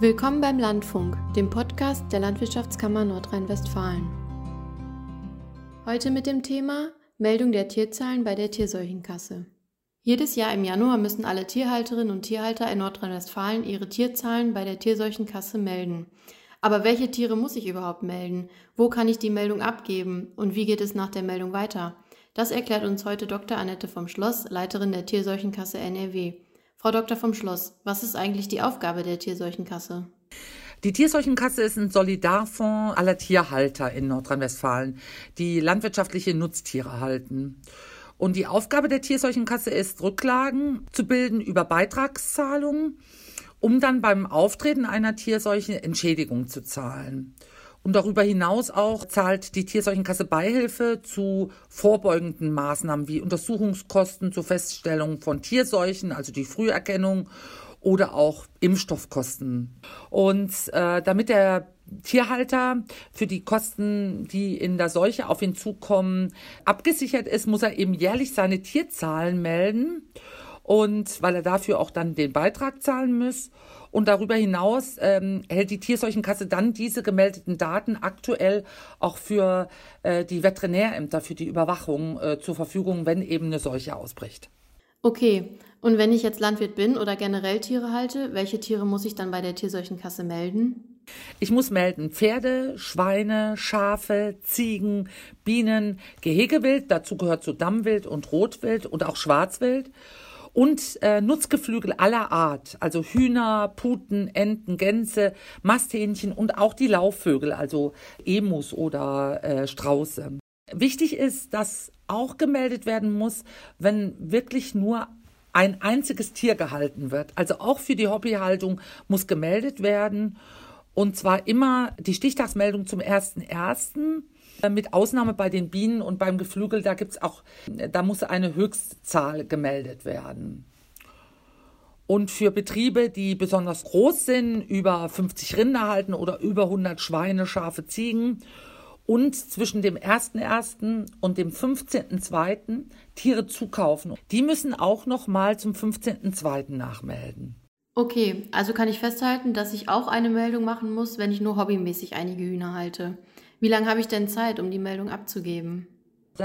Willkommen beim Landfunk, dem Podcast der Landwirtschaftskammer Nordrhein-Westfalen. Heute mit dem Thema Meldung der Tierzahlen bei der Tierseuchenkasse. Jedes Jahr im Januar müssen alle Tierhalterinnen und Tierhalter in Nordrhein-Westfalen ihre Tierzahlen bei der Tierseuchenkasse melden. Aber welche Tiere muss ich überhaupt melden? Wo kann ich die Meldung abgeben? Und wie geht es nach der Meldung weiter? Das erklärt uns heute Dr. Annette vom Schloss, Leiterin der Tierseuchenkasse NRW. Frau Dr. vom Schloss, was ist eigentlich die Aufgabe der Tierseuchenkasse? Die Tierseuchenkasse ist ein Solidarfonds aller Tierhalter in Nordrhein-Westfalen, die landwirtschaftliche Nutztiere halten. Und die Aufgabe der Tierseuchenkasse ist, Rücklagen zu bilden über Beitragszahlungen, um dann beim Auftreten einer Tierseuche Entschädigung zu zahlen. Und darüber hinaus auch zahlt die Tierseuchenkasse Beihilfe zu vorbeugenden Maßnahmen wie Untersuchungskosten zur Feststellung von Tierseuchen, also die Früherkennung oder auch Impfstoffkosten. Und äh, damit der Tierhalter für die Kosten, die in der Seuche auf ihn zukommen, abgesichert ist, muss er eben jährlich seine Tierzahlen melden und weil er dafür auch dann den Beitrag zahlen muss. Und darüber hinaus ähm, hält die Tierseuchenkasse dann diese gemeldeten Daten aktuell auch für äh, die Veterinärämter, für die Überwachung äh, zur Verfügung, wenn eben eine Seuche ausbricht. Okay, und wenn ich jetzt Landwirt bin oder generell Tiere halte, welche Tiere muss ich dann bei der Tierseuchenkasse melden? Ich muss melden Pferde, Schweine, Schafe, Ziegen, Bienen, Gehegewild, dazu gehört so Dammwild und Rotwild und auch Schwarzwild und äh, Nutzgeflügel aller Art, also Hühner, Puten, Enten, Gänse, Masthähnchen und auch die Laufvögel, also Emus oder äh, Strauße. Wichtig ist, dass auch gemeldet werden muss, wenn wirklich nur ein einziges Tier gehalten wird. Also auch für die Hobbyhaltung muss gemeldet werden. Und zwar immer die Stichtagsmeldung zum 1.1. Äh, mit Ausnahme bei den Bienen und beim Geflügel, da gibt's auch, da muss eine Höchstzahl gemeldet werden. Und für Betriebe, die besonders groß sind, über 50 Rinder halten oder über 100 Schweine, Schafe, Ziegen und zwischen dem 1.1. und dem 15.2. Tiere zukaufen, die müssen auch noch mal zum 15.2. nachmelden. Okay, also kann ich festhalten, dass ich auch eine Meldung machen muss, wenn ich nur hobbymäßig einige Hühner halte. Wie lange habe ich denn Zeit, um die Meldung abzugeben?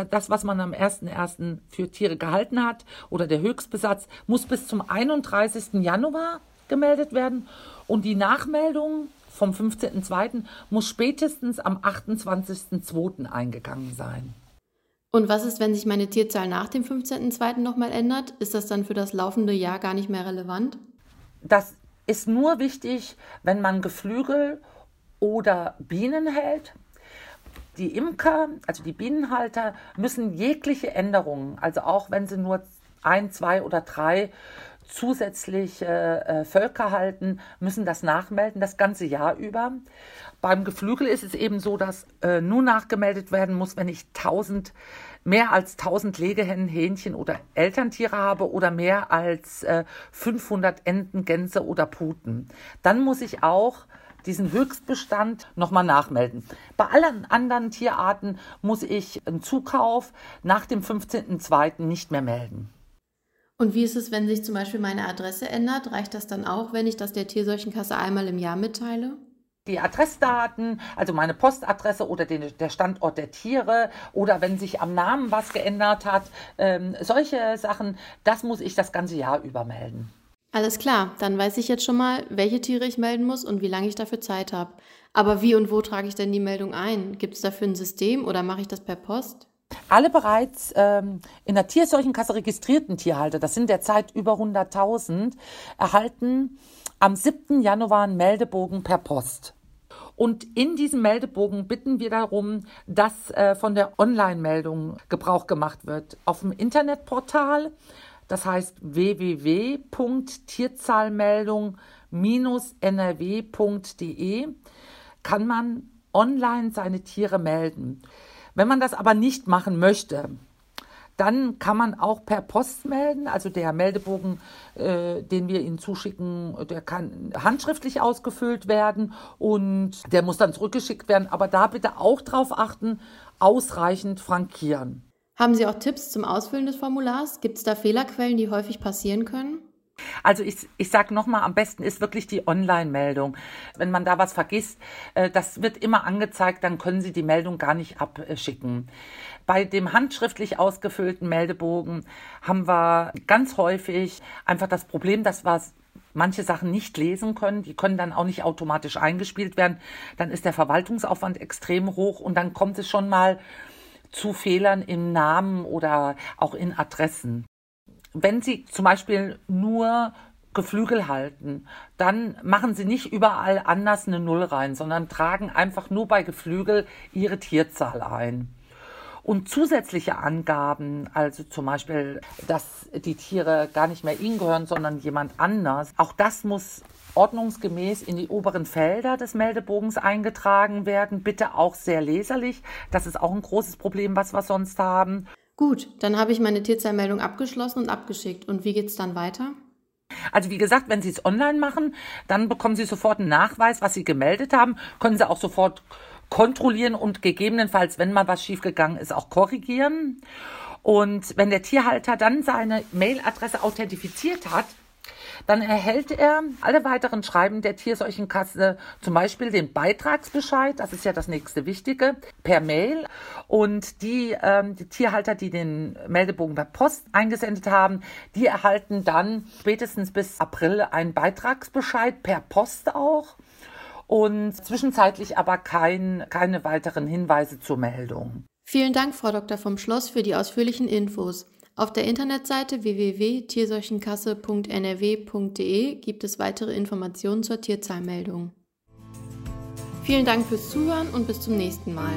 Das, was man am 1.1. für Tiere gehalten hat oder der Höchstbesatz, muss bis zum 31. Januar gemeldet werden. Und die Nachmeldung vom 15.2. muss spätestens am 28.2. eingegangen sein. Und was ist, wenn sich meine Tierzahl nach dem 15.2. nochmal ändert? Ist das dann für das laufende Jahr gar nicht mehr relevant? Das ist nur wichtig, wenn man Geflügel oder Bienen hält die Imker, also die Bienenhalter, müssen jegliche Änderungen, also auch wenn sie nur ein, zwei oder drei zusätzliche äh, Völker halten, müssen das nachmelden, das ganze Jahr über. Beim Geflügel ist es eben so, dass äh, nur nachgemeldet werden muss, wenn ich 1000, mehr als 1000 Legehennen, Hähnchen oder Elterntiere habe oder mehr als äh, 500 Enten, Gänse oder Puten. Dann muss ich auch diesen Höchstbestand nochmal nachmelden. Bei allen anderen Tierarten muss ich einen Zukauf nach dem 15.02. nicht mehr melden. Und wie ist es, wenn sich zum Beispiel meine Adresse ändert? Reicht das dann auch, wenn ich das der Tierseuchenkasse einmal im Jahr mitteile? die Adressdaten, also meine Postadresse oder den, der Standort der Tiere oder wenn sich am Namen was geändert hat, ähm, solche Sachen, das muss ich das ganze Jahr über melden. Alles klar, dann weiß ich jetzt schon mal, welche Tiere ich melden muss und wie lange ich dafür Zeit habe. Aber wie und wo trage ich denn die Meldung ein? Gibt es dafür ein System oder mache ich das per Post? Alle bereits ähm, in der Tierseuchenkasse registrierten Tierhalter, das sind derzeit über 100.000, erhalten am 7. Januar einen Meldebogen per Post. Und in diesem Meldebogen bitten wir darum, dass äh, von der Online-Meldung Gebrauch gemacht wird. Auf dem Internetportal das heißt www.tierzahlmeldung-nrw.de kann man online seine Tiere melden. Wenn man das aber nicht machen möchte, dann kann man auch per Post melden. Also der Meldebogen, äh, den wir Ihnen zuschicken, der kann handschriftlich ausgefüllt werden und der muss dann zurückgeschickt werden. Aber da bitte auch darauf achten, ausreichend frankieren. Haben Sie auch Tipps zum Ausfüllen des Formulars? Gibt es da Fehlerquellen, die häufig passieren können? Also ich, ich sage nochmal, am besten ist wirklich die Online-Meldung. Wenn man da was vergisst, äh, das wird immer angezeigt, dann können Sie die Meldung gar nicht abschicken. Bei dem handschriftlich ausgefüllten Meldebogen haben wir ganz häufig einfach das Problem, dass wir manche Sachen nicht lesen können. Die können dann auch nicht automatisch eingespielt werden. Dann ist der Verwaltungsaufwand extrem hoch und dann kommt es schon mal zu Fehlern im Namen oder auch in Adressen. Wenn Sie zum Beispiel nur Geflügel halten, dann machen Sie nicht überall anders eine Null rein, sondern tragen einfach nur bei Geflügel Ihre Tierzahl ein. Und zusätzliche Angaben, also zum Beispiel, dass die Tiere gar nicht mehr Ihnen gehören, sondern jemand anders, auch das muss ordnungsgemäß in die oberen Felder des Meldebogens eingetragen werden. Bitte auch sehr leserlich. Das ist auch ein großes Problem, was wir sonst haben. Gut, dann habe ich meine Tierzahlmeldung abgeschlossen und abgeschickt. Und wie geht es dann weiter? Also wie gesagt, wenn Sie es online machen, dann bekommen Sie sofort einen Nachweis, was Sie gemeldet haben, können Sie auch sofort kontrollieren und gegebenenfalls, wenn mal was schiefgegangen ist, auch korrigieren. Und wenn der Tierhalter dann seine Mailadresse authentifiziert hat, dann erhält er alle weiteren Schreiben der Tierseuchenkasse, zum Beispiel den Beitragsbescheid, das ist ja das nächste Wichtige, per Mail. Und die, ähm, die Tierhalter, die den Meldebogen per Post eingesendet haben, die erhalten dann spätestens bis April einen Beitragsbescheid per Post auch und zwischenzeitlich aber kein, keine weiteren Hinweise zur Meldung. Vielen Dank, Frau Dr. vom Schloss, für die ausführlichen Infos. Auf der Internetseite www.tierseuchenkasse.nrw.de gibt es weitere Informationen zur Tierzahlmeldung. Vielen Dank fürs Zuhören und bis zum nächsten Mal.